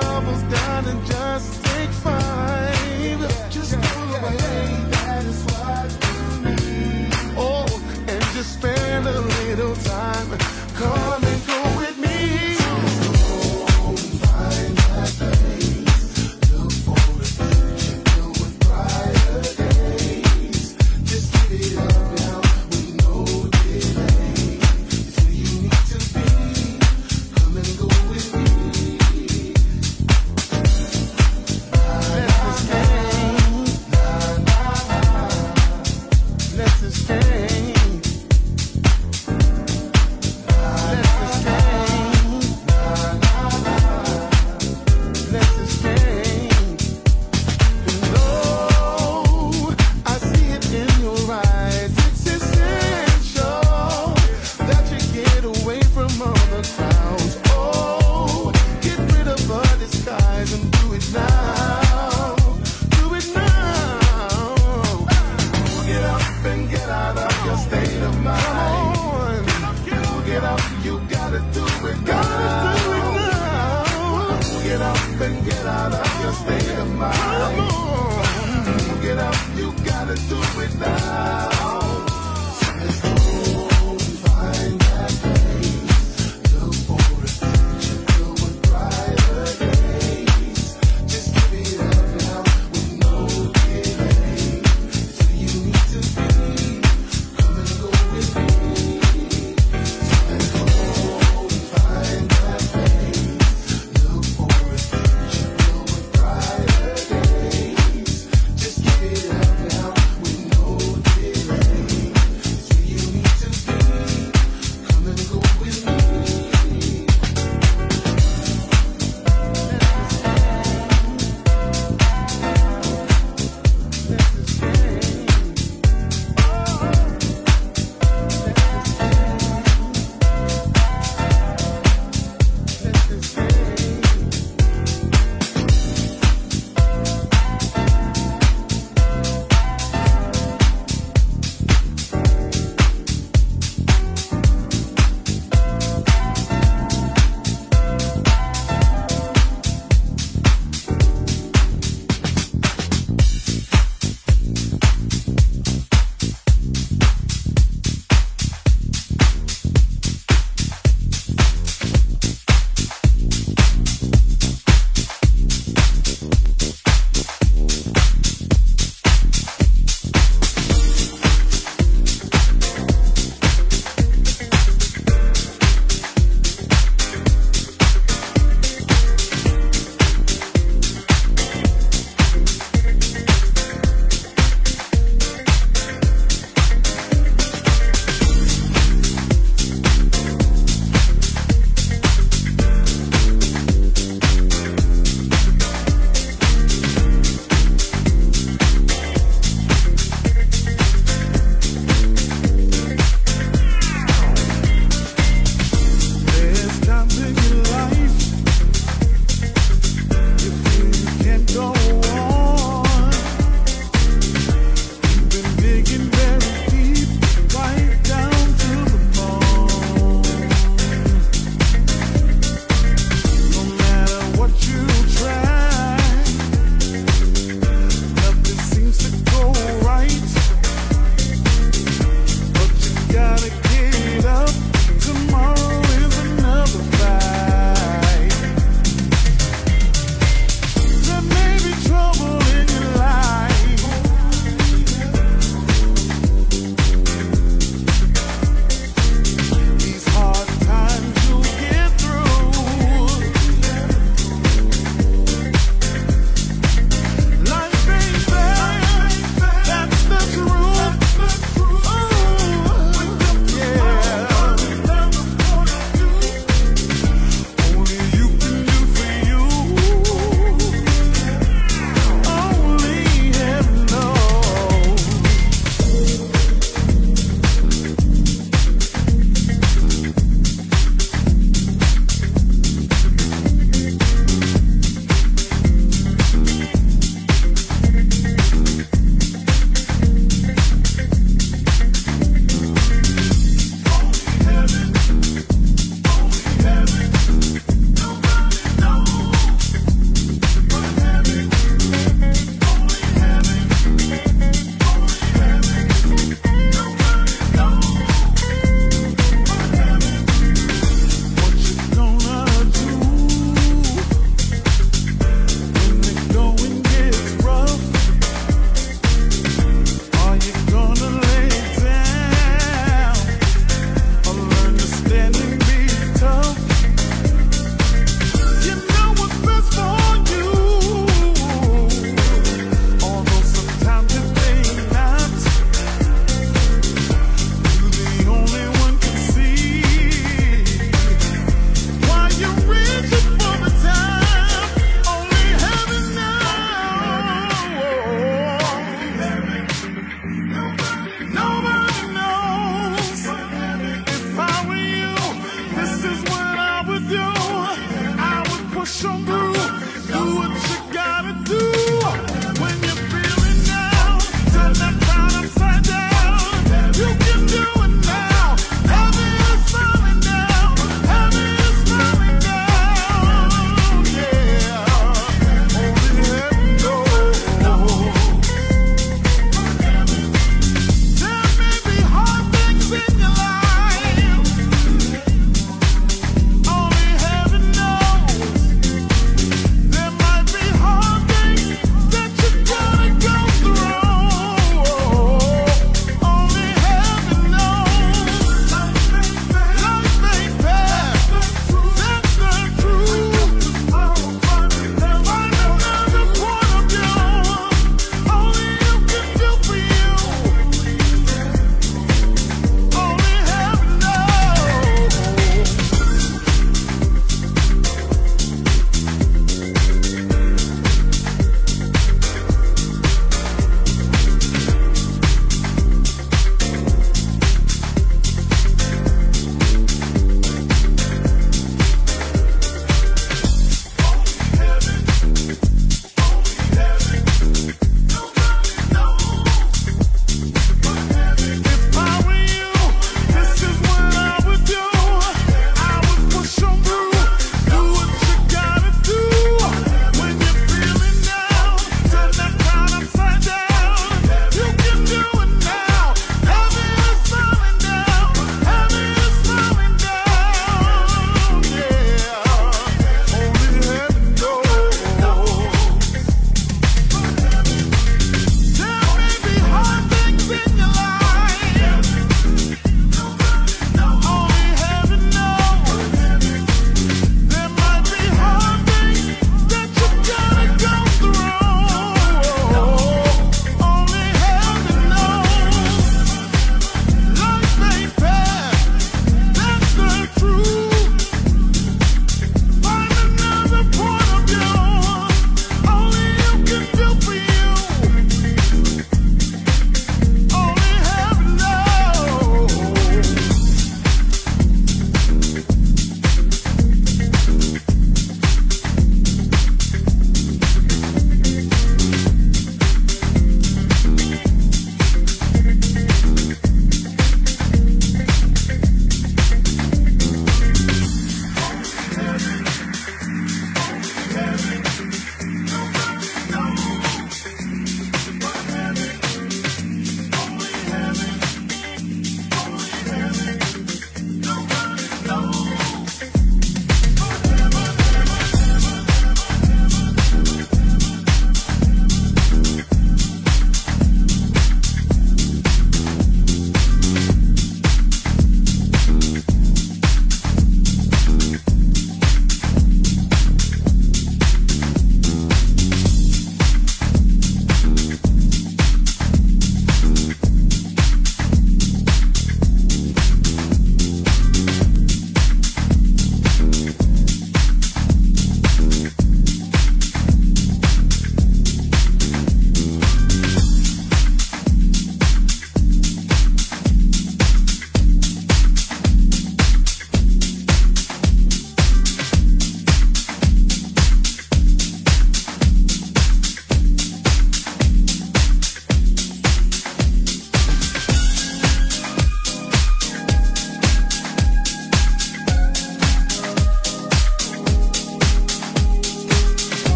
double's down and just take five. Just go away.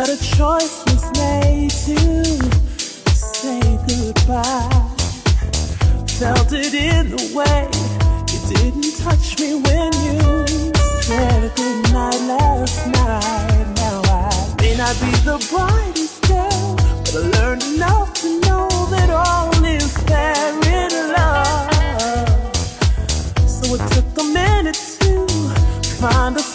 that a choice was made to say goodbye. Felt it in the way you didn't touch me when you said goodnight last night. Now I may not be the brightest girl, but I learned enough to know that all is fair in love. So it took a minute to find a